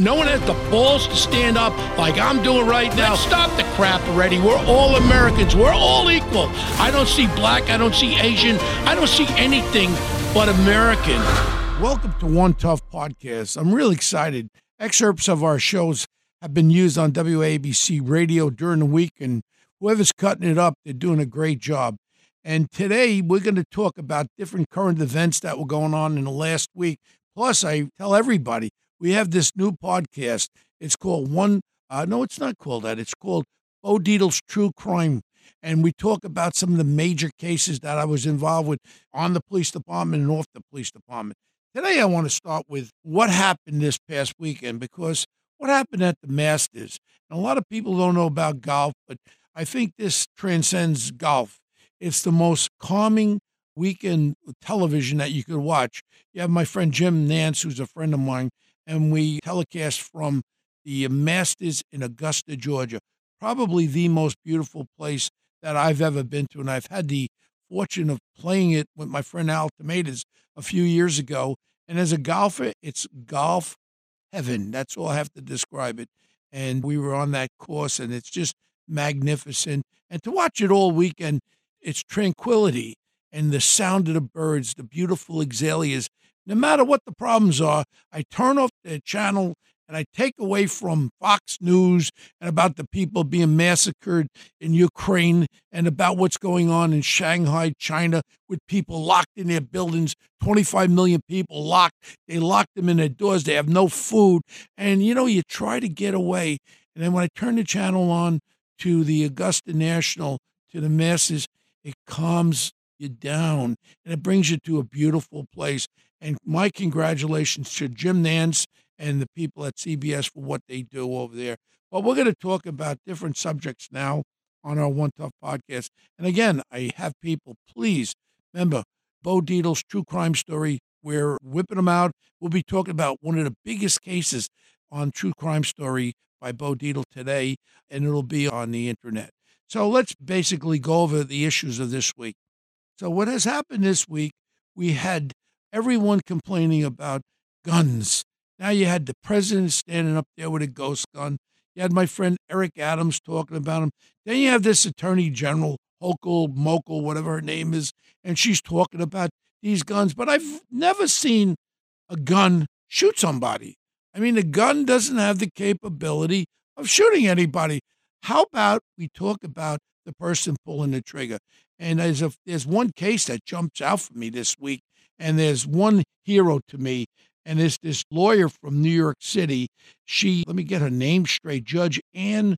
No one has the balls to stand up like I'm doing right now. Let's stop the crap already. We're all Americans. We're all equal. I don't see black. I don't see Asian. I don't see anything but American. Welcome to One Tough Podcast. I'm really excited. Excerpts of our shows have been used on WABC radio during the week, and whoever's cutting it up, they're doing a great job. And today we're going to talk about different current events that were going on in the last week. Plus, I tell everybody we have this new podcast. It's called One. Uh, no, it's not called that. It's called Bo Dietl's True Crime. And we talk about some of the major cases that I was involved with on the police department and off the police department. Today, I want to start with what happened this past weekend because what happened at the Masters. And a lot of people don't know about golf, but I think this transcends golf. It's the most calming weekend television that you could watch. You have my friend Jim Nantz, who's a friend of mine, and we telecast from the Masters in Augusta, Georgia. Probably the most beautiful place that I've ever been to. And I've had the fortune of playing it with my friend Al Tomatis a few years ago. And as a golfer, it's golf heaven. That's all I have to describe it. And we were on that course, and it's just magnificent. And to watch it all weekend, it's tranquility and the sound of the birds, the beautiful azaleas. No matter what the problems are, I turn off the channel and I take away from Fox News and about the people being massacred in Ukraine and about what's going on in Shanghai, China, with people locked in their buildings, 25 million people locked. They lock them in their doors. They have no food. And, you know, you try to get away. And then when I turn the channel on to the Augusta National, to the masses, it calms you down and it brings you to a beautiful place. And my congratulations to Jim Nantz and the people at CBS for what they do over there. But we're going to talk about different subjects now on our One Tough podcast. And again, I have people, please remember Bo Dietl's true crime story. We're whipping them out. We'll be talking about one of the biggest cases on True Crime Story by Bo Dietl today, and it'll be on the internet. So let's basically go over the issues of this week. So, what has happened this week, we had everyone complaining about guns. Now you had the president standing up there with a ghost gun. You had my friend Eric Adams talking about him. Then you have this attorney general, Hochul, Mokel, whatever her name is, and she's talking about these guns. But I've never seen a gun shoot somebody. I mean, the gun doesn't have the capability of shooting anybody. How about we talk about the person pulling the trigger? And there's a there's one case that jumps out for me this week, and there's one hero to me, and it's this lawyer from New York City. She let me get her name straight, Judge Ann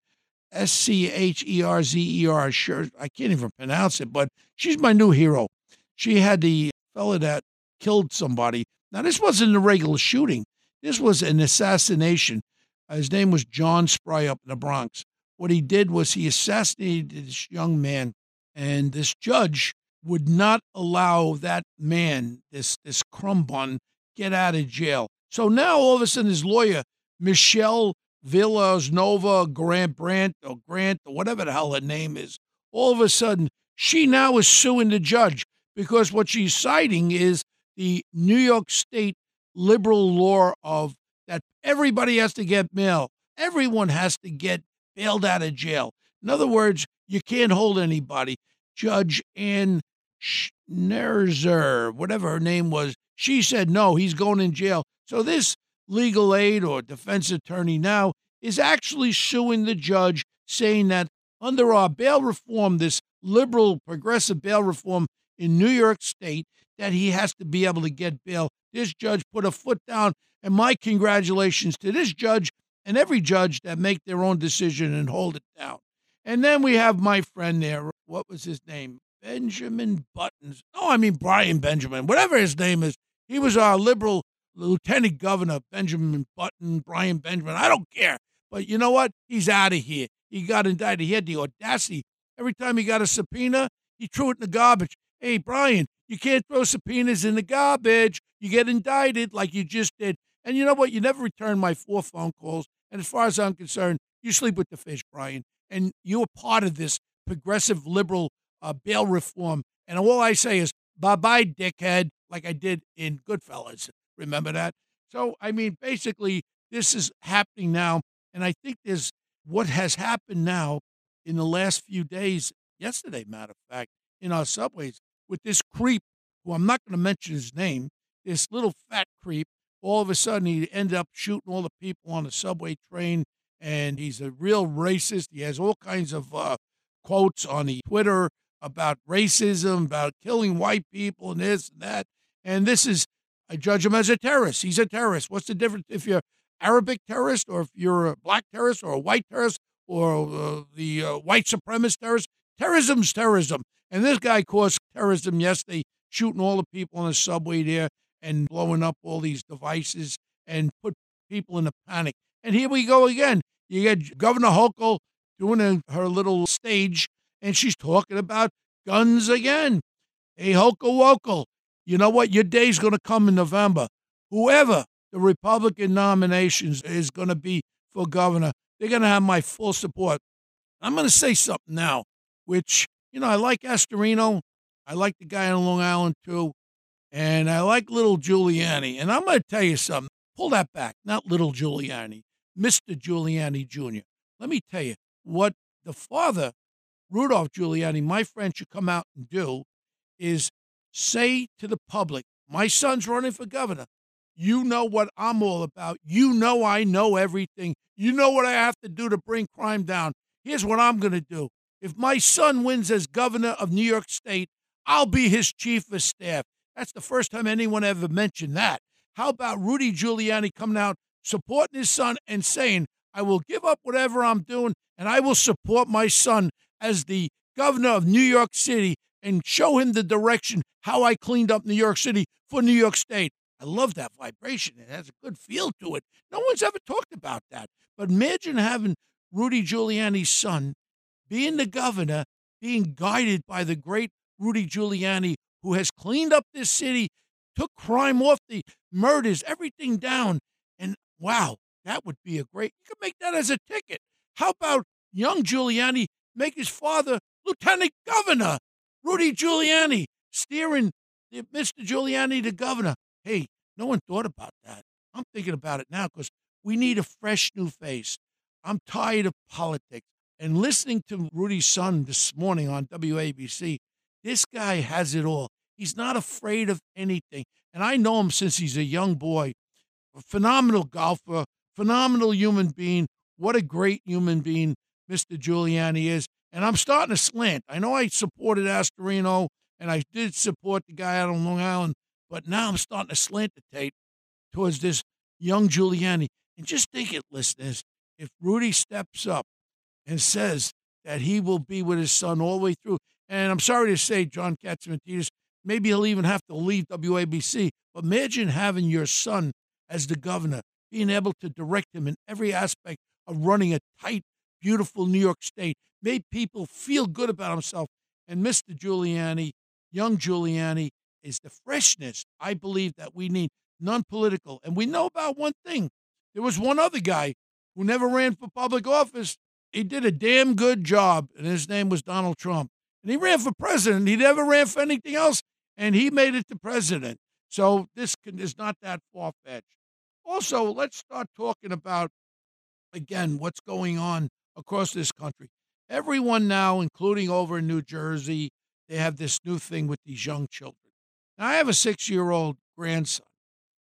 S C H E R Z E R. Sure, I can't even pronounce it, but she's my new hero. She had the fella that killed somebody. Now this wasn't a regular shooting. This was an assassination. His name was John Spry up in the Bronx. What he did was he assassinated this young man and this judge would not allow that man, this this crumb bun, get out of jail. So now all of a sudden his lawyer, Michelle Villas Nova Grant Brandt or Grant or whatever the hell her name is, all of a sudden she now is suing the judge because what she's citing is the New York State liberal law of that everybody has to get bail. Everyone has to get bailed out of jail. In other words, you can't hold anybody. Judge Ann Schnerzer, whatever her name was, she said no, he's going in jail. So this legal aid or defense attorney now is actually suing the judge, saying that under our bail reform, this liberal progressive bail reform in New York State, that he has to be able to get bail. This judge put a foot down, and my congratulations to this judge and every judge that make their own decision and hold it down. And then we have my friend there. What was his name? Benjamin Buttons. Oh, I mean Brian Benjamin. Whatever his name is. He was our liberal Lieutenant Governor Benjamin Button, Brian Benjamin. I don't care. But you know what? He's out of here. He got indicted. He had the audacity. Every time he got a subpoena, he threw it in the garbage. Hey, Brian, you can't throw subpoenas in the garbage. You get indicted like you just did. And you know what? You never return my four phone calls. And as far as I'm concerned, you sleep with the fish, Brian. And you're part of this progressive liberal uh, bail reform. And all I say is, bye bye, dickhead, like I did in Goodfellas. Remember that? So, I mean, basically, this is happening now. And I think there's what has happened now in the last few days, yesterday, matter of fact, in our subways with this creep, who I'm not going to mention his name, this little fat creep. All of a sudden, he ended up shooting all the people on the subway train, and he's a real racist. He has all kinds of uh, quotes on the Twitter about racism, about killing white people, and this and that. And this is, I judge him as a terrorist. He's a terrorist. What's the difference if you're Arabic terrorist or if you're a black terrorist or a white terrorist or uh, the uh, white supremacist terrorist? Terrorism's terrorism. And this guy caused terrorism yesterday, shooting all the people on the subway there and blowing up all these devices and put people in a panic. And here we go again. You get Governor Hochul doing a, her little stage, and she's talking about guns again. Hey, Hochul Wokel, you know what? Your day's going to come in November. Whoever the Republican nominations is going to be for governor, they're going to have my full support. I'm going to say something now, which, you know, I like Astorino. I like the guy on Long Island, too. And I like little Giuliani. And I'm going to tell you something. Pull that back. Not little Giuliani, Mr. Giuliani Jr. Let me tell you what the father, Rudolph Giuliani, my friend, should come out and do is say to the public, my son's running for governor. You know what I'm all about. You know I know everything. You know what I have to do to bring crime down. Here's what I'm going to do. If my son wins as governor of New York State, I'll be his chief of staff. That's the first time anyone ever mentioned that. How about Rudy Giuliani coming out, supporting his son, and saying, I will give up whatever I'm doing and I will support my son as the governor of New York City and show him the direction how I cleaned up New York City for New York State. I love that vibration. It has a good feel to it. No one's ever talked about that. But imagine having Rudy Giuliani's son being the governor, being guided by the great Rudy Giuliani, who has cleaned up this city, took crime off the murders, everything down. Wow, that would be a great, you could make that as a ticket. How about young Giuliani make his father lieutenant governor? Rudy Giuliani steering Mr. Giuliani to governor. Hey, no one thought about that. I'm thinking about it now because we need a fresh new face. I'm tired of politics. And listening to Rudy's son this morning on WABC, this guy has it all. He's not afraid of anything. And I know him since he's a young boy. Phenomenal golfer, phenomenal human being. What a great human being Mr. Giuliani is. And I'm starting to slant. I know I supported Astorino and I did support the guy out on Long Island but now I'm starting to slant the tape towards this young Giuliani. And just think it, listeners, if Rudy steps up and says that he will be with his son all the way through, and I'm sorry to say, John Catsimatidis, maybe he'll even have to leave WABC, but imagine having your son as the governor, being able to direct him in every aspect of running a tight, beautiful New York State, made people feel good about himself. And Mr. Giuliani, young Giuliani, is the freshness I believe that we need, non political. And we know about one thing there was one other guy who never ran for public office. He did a damn good job, and his name was Donald Trump. And he ran for president. He never ran for anything else, and he made it to president. So this is not that far fetched. Also, let's start talking about, again, what's going on across this country. Everyone now, including over in New Jersey, they have this new thing with these young children. Now, I have a six year old grandson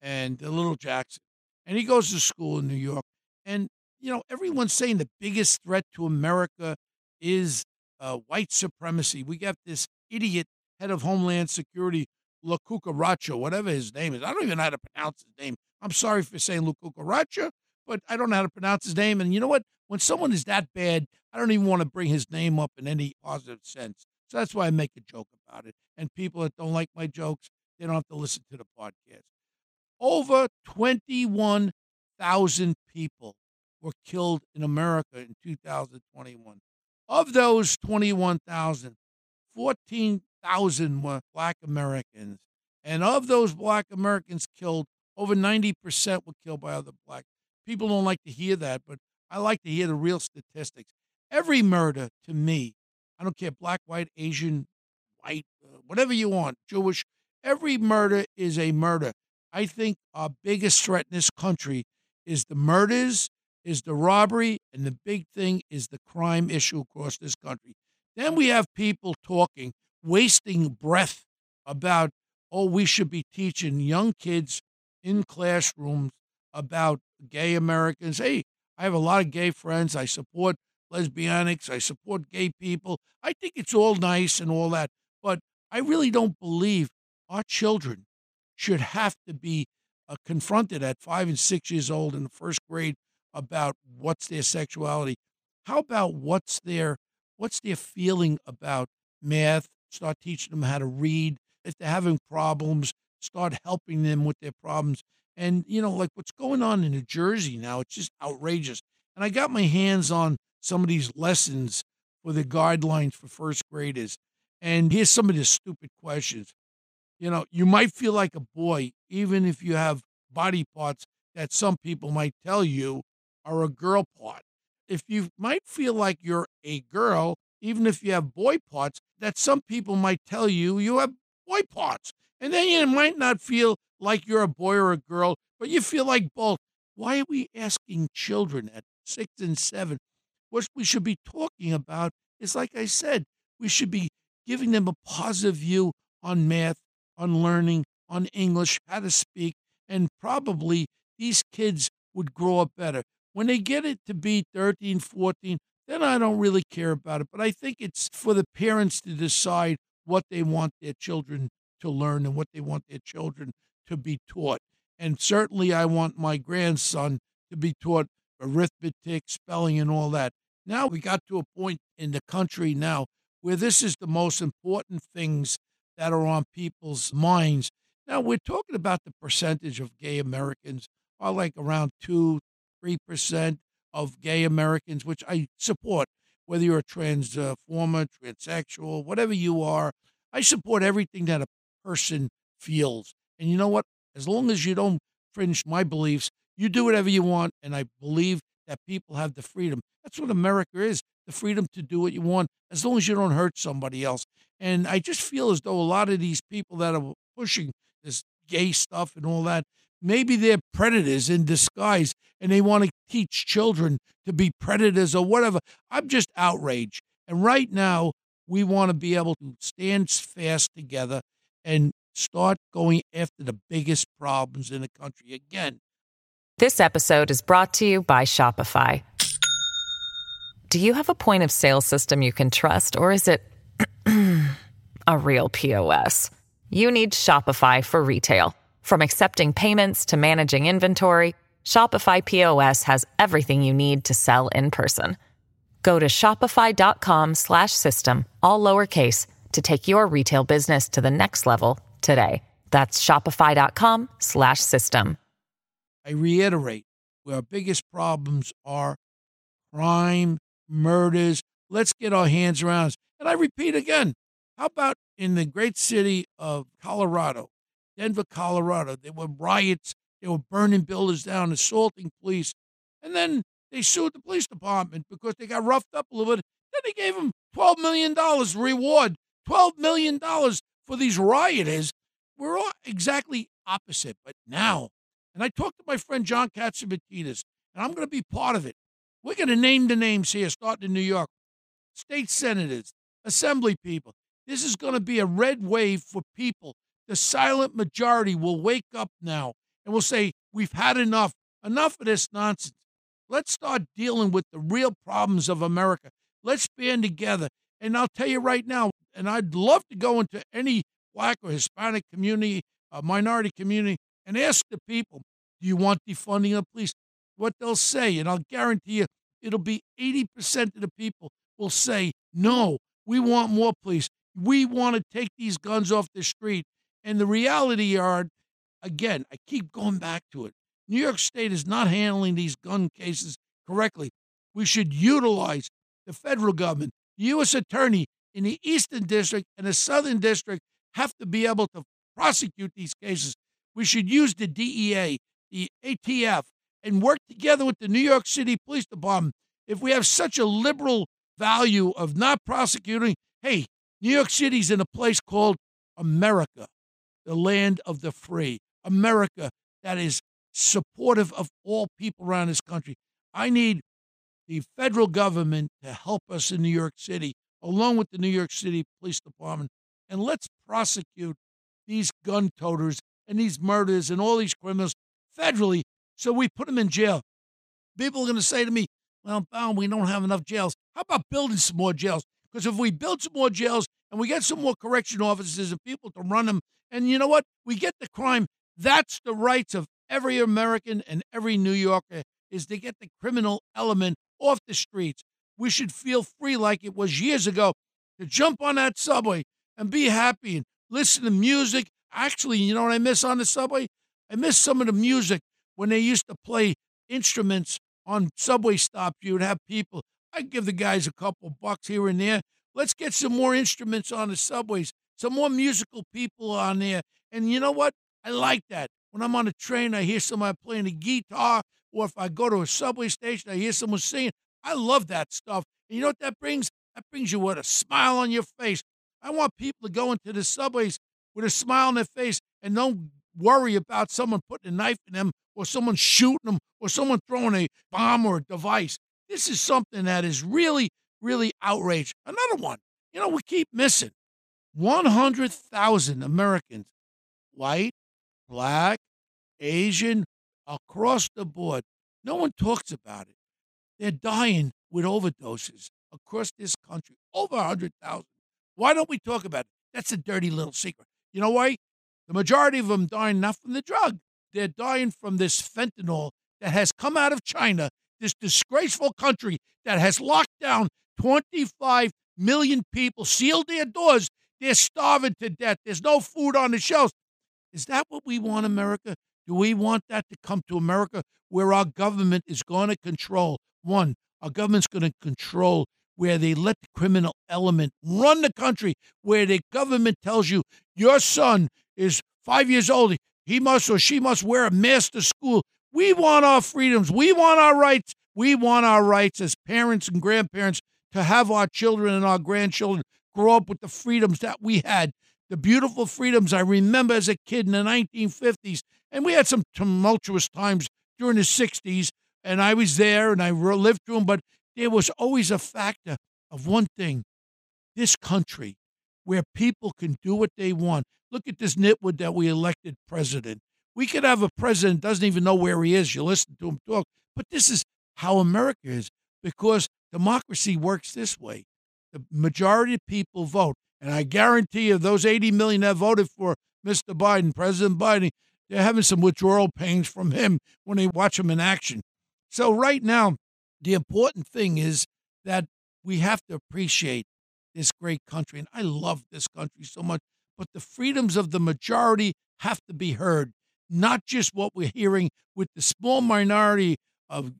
and a little Jackson, and he goes to school in New York. And, you know, everyone's saying the biggest threat to America is uh, white supremacy. We got this idiot head of Homeland Security, La Cucaracha, whatever his name is. I don't even know how to pronounce his name. I'm sorry for saying La Cucaracha, but I don't know how to pronounce his name. And you know what? When someone is that bad, I don't even want to bring his name up in any positive sense. So that's why I make a joke about it. And people that don't like my jokes, they don't have to listen to the podcast. Over 21,000 people were killed in America in 2021. Of those 21,000, 14,000 were black Americans. And of those black Americans killed, over 90% were killed by other black. People don't like to hear that, but I like to hear the real statistics. Every murder to me, I don't care black, white, Asian, white, uh, whatever you want, Jewish, every murder is a murder. I think our biggest threat in this country is the murders, is the robbery, and the big thing is the crime issue across this country. Then we have people talking, wasting breath about, oh, we should be teaching young kids in classrooms about gay Americans. Hey, I have a lot of gay friends. I support lesbianics. I support gay people. I think it's all nice and all that. But I really don't believe our children should have to be uh, confronted at five and six years old in the first grade about what's their sexuality. How about what's their what's their feeling about math? Start teaching them how to read. If they're having problems, start helping them with their problems. And, you know, like what's going on in New Jersey now, it's just outrageous. And I got my hands on some of these lessons for the guidelines for first graders. And here's some of the stupid questions. You know, you might feel like a boy, even if you have body parts that some people might tell you are a girl part. If you might feel like you're a girl, even if you have boy parts, that some people might tell you you have boy parts. And then you might not feel like you're a boy or a girl, but you feel like both. Why are we asking children at six and seven? What we should be talking about is, like I said, we should be giving them a positive view on math, on learning, on English, how to speak, and probably these kids would grow up better. When they get it to be 13, 14, then I don't really care about it. But I think it's for the parents to decide what they want their children to learn and what they want their children to be taught. And certainly, I want my grandson to be taught arithmetic, spelling, and all that. Now we got to a point in the country now where this is the most important things that are on people's minds. Now we're talking about the percentage of gay Americans are like around two, three percent of gay Americans, which I support. Whether you're a transformer, transsexual, whatever you are, I support everything that a person feels. And you know what? As long as you don't fringe my beliefs, you do whatever you want. And I believe that people have the freedom. That's what America is the freedom to do what you want, as long as you don't hurt somebody else. And I just feel as though a lot of these people that are pushing this gay stuff and all that, maybe they're predators in disguise and they want to teach children to be predators or whatever. I'm just outraged. And right now, we want to be able to stand fast together and start going after the biggest problems in the country again. This episode is brought to you by Shopify. Do you have a point of sale system you can trust, or is it a real POS? You need Shopify for retail. From accepting payments to managing inventory, Shopify POS has everything you need to sell in person. Go to shopify.com/system all lowercase to take your retail business to the next level today. That's shopify.com/system. I reiterate, where our biggest problems are crime, murders. Let's get our hands around. And I repeat again, how about in the great city of Colorado, Denver, Colorado, there were riots, they were burning buildings down, assaulting police, and then they sued the police department because they got roughed up a little bit. Then they gave them $12 million reward $12 million for these rioters. We're all exactly opposite. But now, and I talked to my friend John Catsimatidis, and I'm going to be part of it. We're going to name the names here, starting in New York state senators, assembly people. This is going to be a red wave for people. The silent majority will wake up now and will say, We've had enough. Enough of this nonsense. Let's start dealing with the real problems of America. Let's band together. And I'll tell you right now, and I'd love to go into any black or Hispanic community, a minority community, and ask the people, do you want defunding of police? What they'll say, and I'll guarantee you, it'll be 80% of the people will say, no, we want more police. We want to take these guns off the street. And the reality are, again, I keep going back to it. New York State is not handling these gun cases correctly. We should utilize the federal government, the U.S. Attorney in the Eastern District and the Southern District have to be able to prosecute these cases. We should use the DEA, the ATF, and work together with the New York City Police Department. If we have such a liberal value of not prosecuting, hey, New York City's in a place called America, the land of the free. America that is supportive of all people around this country. I need the federal government to help us in New York City, along with the New York City Police Department, and let's prosecute these gun toters and these murders and all these criminals federally so we put them in jail. People are going to say to me, well, Bound, we don't have enough jails. How about building some more jails? Because if we build some more jails and we get some more correction officers and people to run them, and you know what? We get the crime. That's the rights of every American and every New Yorker is to get the criminal element off the streets. We should feel free like it was years ago to jump on that subway and be happy and listen to music. Actually, you know what I miss on the subway? I miss some of the music when they used to play instruments on subway stops. You would have people. I'd give the guys a couple bucks here and there. Let's get some more instruments on the subways, some more musical people on there. And you know what? I like that. When I'm on a train, I hear somebody playing a guitar, or if I go to a subway station, I hear someone singing. I love that stuff. And you know what that brings? That brings you with a smile on your face. I want people to go into the subways with a smile on their face and don't worry about someone putting a knife in them or someone shooting them or someone throwing a bomb or a device. This is something that is really, really outraged. Another one, you know, we keep missing 100,000 Americans, white, black, Asian, across the board. No one talks about it. They're dying with overdoses across this country, over 100,000. Why don't we talk about it? That's a dirty little secret. You know why? The majority of them dying not from the drug. They're dying from this fentanyl that has come out of China, this disgraceful country that has locked down 25 million people, sealed their doors. They're starving to death. There's no food on the shelves. Is that what we want, America? Do we want that to come to America where our government is going to control? One, our government's going to control where they let the criminal element run the country, where the government tells you your son is five years old, he must or she must wear a mask to school. We want our freedoms. We want our rights. We want our rights as parents and grandparents to have our children and our grandchildren grow up with the freedoms that we had, the beautiful freedoms I remember as a kid in the 1950s. And we had some tumultuous times during the 60s, and I was there and I lived through them, but there was always a factor of one thing this country where people can do what they want. Look at this nitwit that we elected president. We could have a president doesn't even know where he is. You listen to him talk, but this is how America is because democracy works this way. The majority of people vote, and I guarantee you, those 80 million that voted for Mr. Biden, President Biden, they're having some withdrawal pains from him when they watch him in action. So right now, the important thing is that we have to appreciate this great country. And I love this country so much. But the freedoms of the majority have to be heard, not just what we're hearing with the small minority of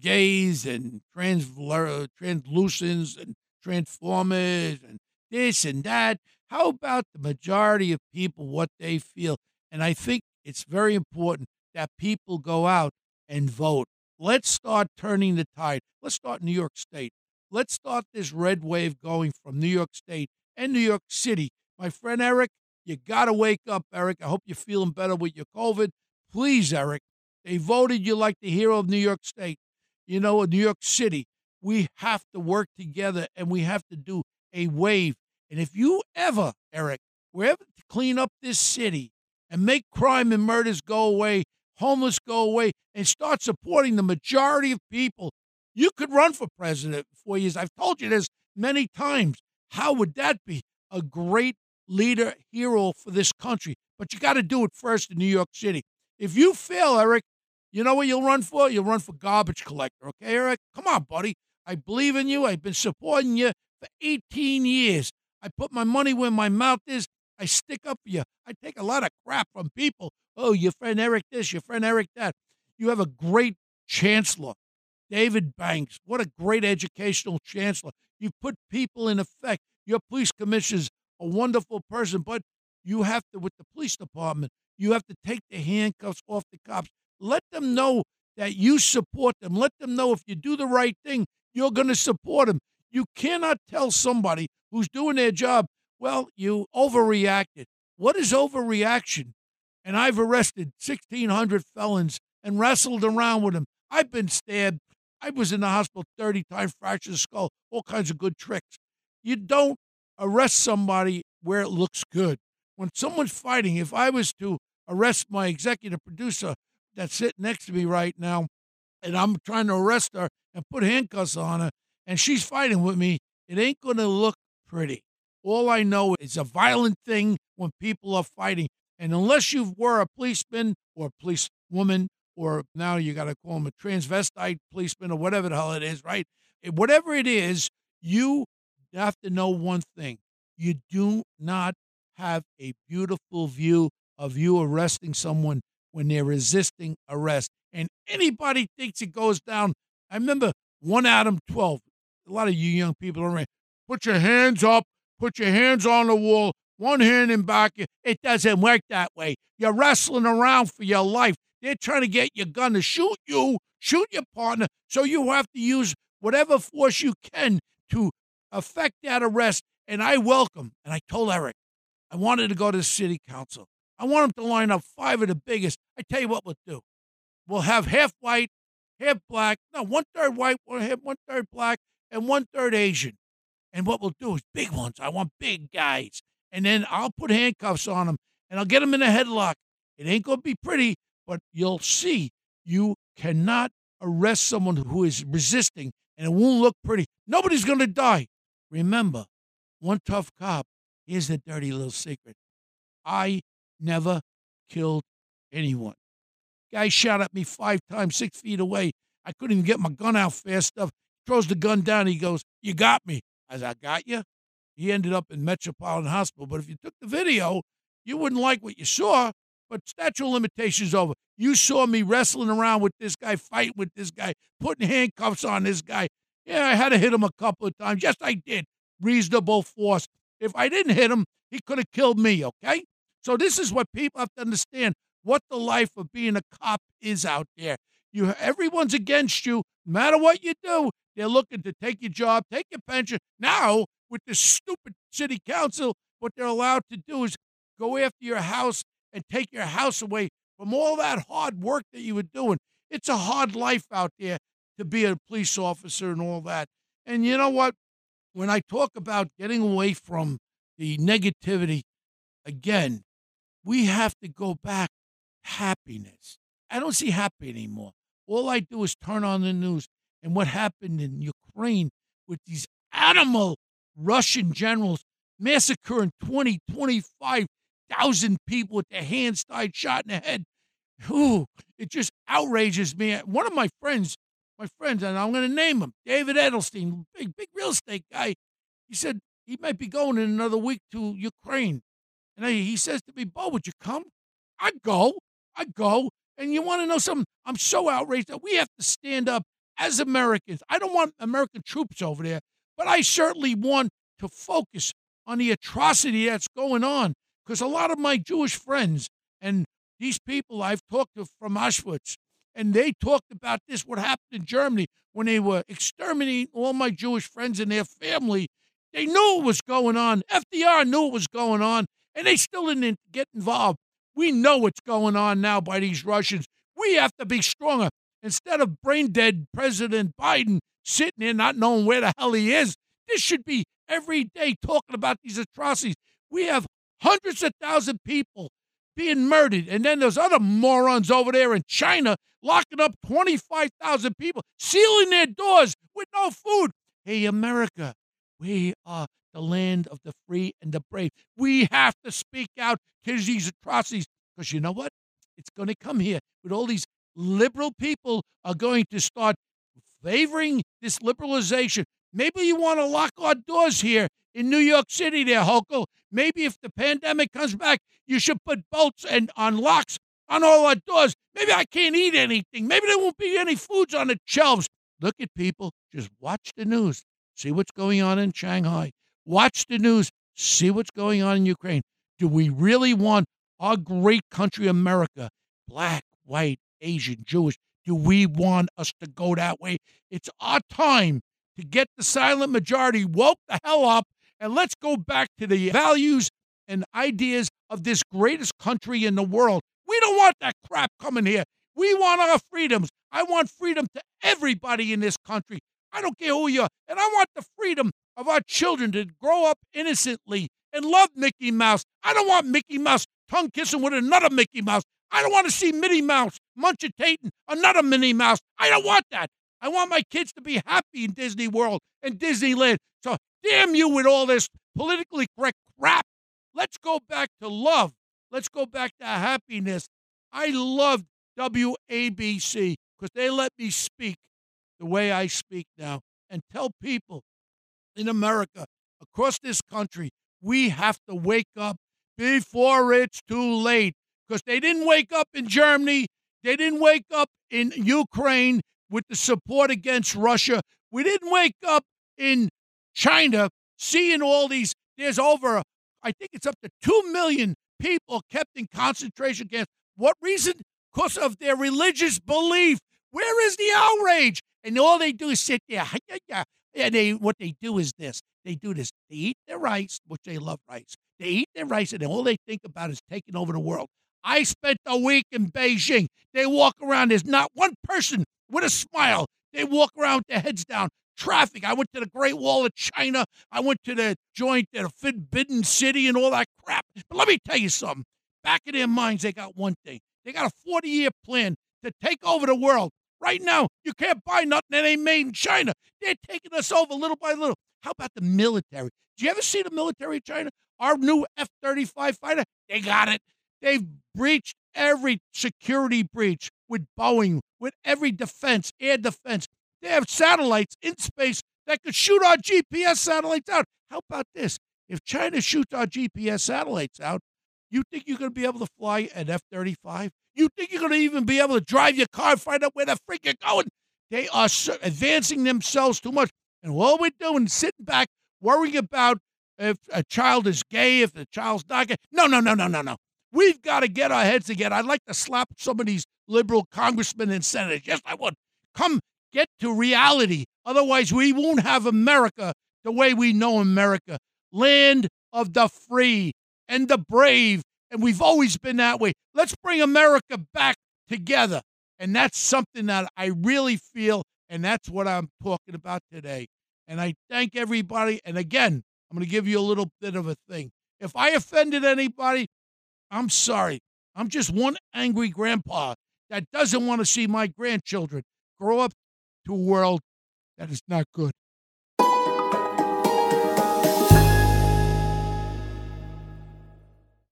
gays and trans, translucents and transformers and this and that. How about the majority of people, what they feel? And I think it's very important that people go out and vote. Let's start turning the tide. Let's start New York State. Let's start this red wave going from New York State and New York City. My friend Eric, you got to wake up, Eric. I hope you're feeling better with your COVID. Please, Eric, they voted you like the hero of New York State, you know, in New York City. We have to work together and we have to do a wave. And if you ever, Eric, were ever to clean up this city and make crime and murders go away, homeless go away, and start supporting the majority of people, you could run for president for four years. I've told you this many times. How would that be? A great leader, hero for this country. But you got to do it first in New York City. If you fail, Eric, you know what you'll run for? You'll run for garbage collector. Okay, Eric? Come on, buddy. I believe in you. I've been supporting you for 18 years. I put my money where my mouth is. I stick up for you. I take a lot of crap from people. Oh, your friend Eric this, your friend Eric that. You have a great chancellor, David Banks. What a great educational chancellor. You put people in effect. Your police commissioner's a wonderful person, but you have to, with the police department, you have to take the handcuffs off the cops. Let them know that you support them. Let them know if you do the right thing, you're going to support them. You cannot tell somebody who's doing their job, well, you overreacted. What is overreaction? And I've arrested 1,600 felons and wrestled around with them. I've been stabbed. I was in the hospital 30 times, fractured skull, all kinds of good tricks. You don't arrest somebody where it looks good. When someone's fighting, if I was to arrest my executive producer that's sitting next to me right now, and I'm trying to arrest her and put handcuffs on her, and she's fighting with me, it ain't going to look pretty. All I know is a violent thing when people are fighting. And unless you were a policeman or a policewoman, or now you got to call them a transvestite policeman or whatever the hell it is, right? Whatever it is, you have to know one thing. You do not have a beautiful view of you arresting someone when they're resisting arrest. And anybody thinks it goes down. I remember one Adam 12. A lot of you young people are put your hands up, put your hands on the wall, one hand in back. It doesn't work that way. You're wrestling around for your life. They're trying to get your gun to shoot you, shoot your partner. So you have to use whatever force you can to affect that arrest. And I welcome, and I told Eric, I wanted to go to the city council. I want them to line up five of the biggest. I tell you what we'll do. We'll have half white, half black. No, one third white, one half, one third black, and one third Asian. And what we'll do is big ones. I want big guys. And then I'll put handcuffs on them and I'll get them in a headlock. It ain't going to be pretty, but you'll see you cannot arrest someone who is resisting and it won't look pretty. Nobody's going to die. Remember, one tough cop, here's the dirty little secret. I never killed anyone. Guy shot at me five times, six feet away. I couldn't even get my gun out fast enough. Throws the gun down. He goes, You got me. I said, I got you. He ended up in Metropolitan Hospital. But if you took the video, you wouldn't like what you saw. But statute of limitations over. You saw me wrestling around with this guy, fighting with this guy, putting handcuffs on this guy. Yeah, I had to hit him a couple of times. Yes, I did. Reasonable force. If I didn't hit him, he could have killed me, okay? So this is what people have to understand what the life of being a cop is out there. You everyone's against you, no matter what you do. They're looking to take your job, take your pension. Now, with this stupid city council, what they're allowed to do is go after your house and take your house away from all that hard work that you were doing. It's a hard life out there to be a police officer and all that. And you know what? When I talk about getting away from the negativity, again, we have to go back happiness. I don't see happy anymore. All I do is turn on the news and what happened in Ukraine with these animal Russian generals massacring 20, 25,000 people with their hands tied, shot in the head. Ooh, it just outrages me. One of my friends, my friends, and I'm going to name him, David Edelstein, big, big real estate guy. He said he might be going in another week to Ukraine. And he says to me, Bo, would you come? I'd go. I'd go. And you want to know something? I'm so outraged that we have to stand up as Americans. I don't want American troops over there, but I certainly want to focus on the atrocity that's going on because a lot of my Jewish friends and these people I've talked to from Auschwitz, and they talked about this, what happened in Germany when they were exterminating all my Jewish friends and their family. They knew it was going on. FDR knew it was going on, and they still didn't get involved. We know what's going on now by these Russians. We have to be stronger. Instead of brain dead President Biden sitting there not knowing where the hell he is, this should be every day talking about these atrocities. We have hundreds of thousand people being murdered, and then there's other morons over there in China locking up 25,000 people, sealing their doors with no food. Hey, America, we are the land of the free and the brave. We have to speak out to these atrocities because you know what? It's going to come here with all these liberal people are going to start favoring this liberalization. Maybe you want to lock our doors here in New York City there, Hochul. Maybe if the pandemic comes back, you should put bolts and on locks on all our doors. Maybe I can't eat anything. Maybe there won't be any foods on the shelves. Look at people. Just watch the news. See what's going on in Shanghai. Watch the news. See what's going on in Ukraine. Do we really want our great country, America, black, white, Asian, Jewish, do we want us to go that way? It's our time to get the silent majority woke the hell up and let's go back to the values and ideas of this greatest country in the world. We don't want that crap coming here. We want our freedoms. I want freedom to everybody in this country. I don't care who you are. And I want the freedom of our children to grow up innocently and love Mickey Mouse. I don't want Mickey Mouse tongue kissing with another Mickey Mouse. I don't want to see Minnie Mouse munchitating another Minnie Mouse. I don't want that. I want my kids to be happy in Disney World and Disneyland. So damn you with all this politically correct crap. Let's go back to love. Let's go back to happiness. I love WABC because they let me speak the way I speak now and tell people in America, across this country, we have to wake up before it's too late because they didn't wake up in Germany. They didn't wake up in Ukraine with the support against Russia. We didn't wake up in China seeing all these. There's over, I think it's up to 2 million people kept in concentration camps. What reason? Because of their religious belief. Where is the outrage? And all they do is sit there. And they, what they do is this. They do this. They eat their rice, which they love rice. They eat their rice, and all they think about is taking over the world. I spent a week in Beijing. They walk around. There's not one person with a smile. They walk around with their heads down. Traffic. I went to the Great Wall of China. I went to the joint, the Forbidden City, and all that crap. But let me tell you something. Back in their minds, they got one thing. They got a 40 year plan to take over the world. Right now, you can't buy nothing that ain't made in China. They're taking us over little by little. How about the military? Do you ever see the military in China? Our new F 35 fighter, they got it. They've breached every security breach with Boeing, with every defense, air defense. They have satellites in space that could shoot our GPS satellites out. How about this? If China shoots our GPS satellites out, you think you're going to be able to fly an F 35? You think you're going to even be able to drive your car find out where the freak you're going? They are advancing themselves too much. And all we're doing is sitting back, worrying about if a child is gay, if the child's not gay. No, no, no, no, no, no. We've got to get our heads together. I'd like to slap some of these liberal congressmen and senators. Yes, I would. Come get to reality. Otherwise, we won't have America the way we know America land of the free and the brave. And we've always been that way. Let's bring America back together. And that's something that I really feel, and that's what I'm talking about today. And I thank everybody. And again, I'm going to give you a little bit of a thing. If I offended anybody, I'm sorry. I'm just one angry grandpa that doesn't want to see my grandchildren grow up to a world that is not good.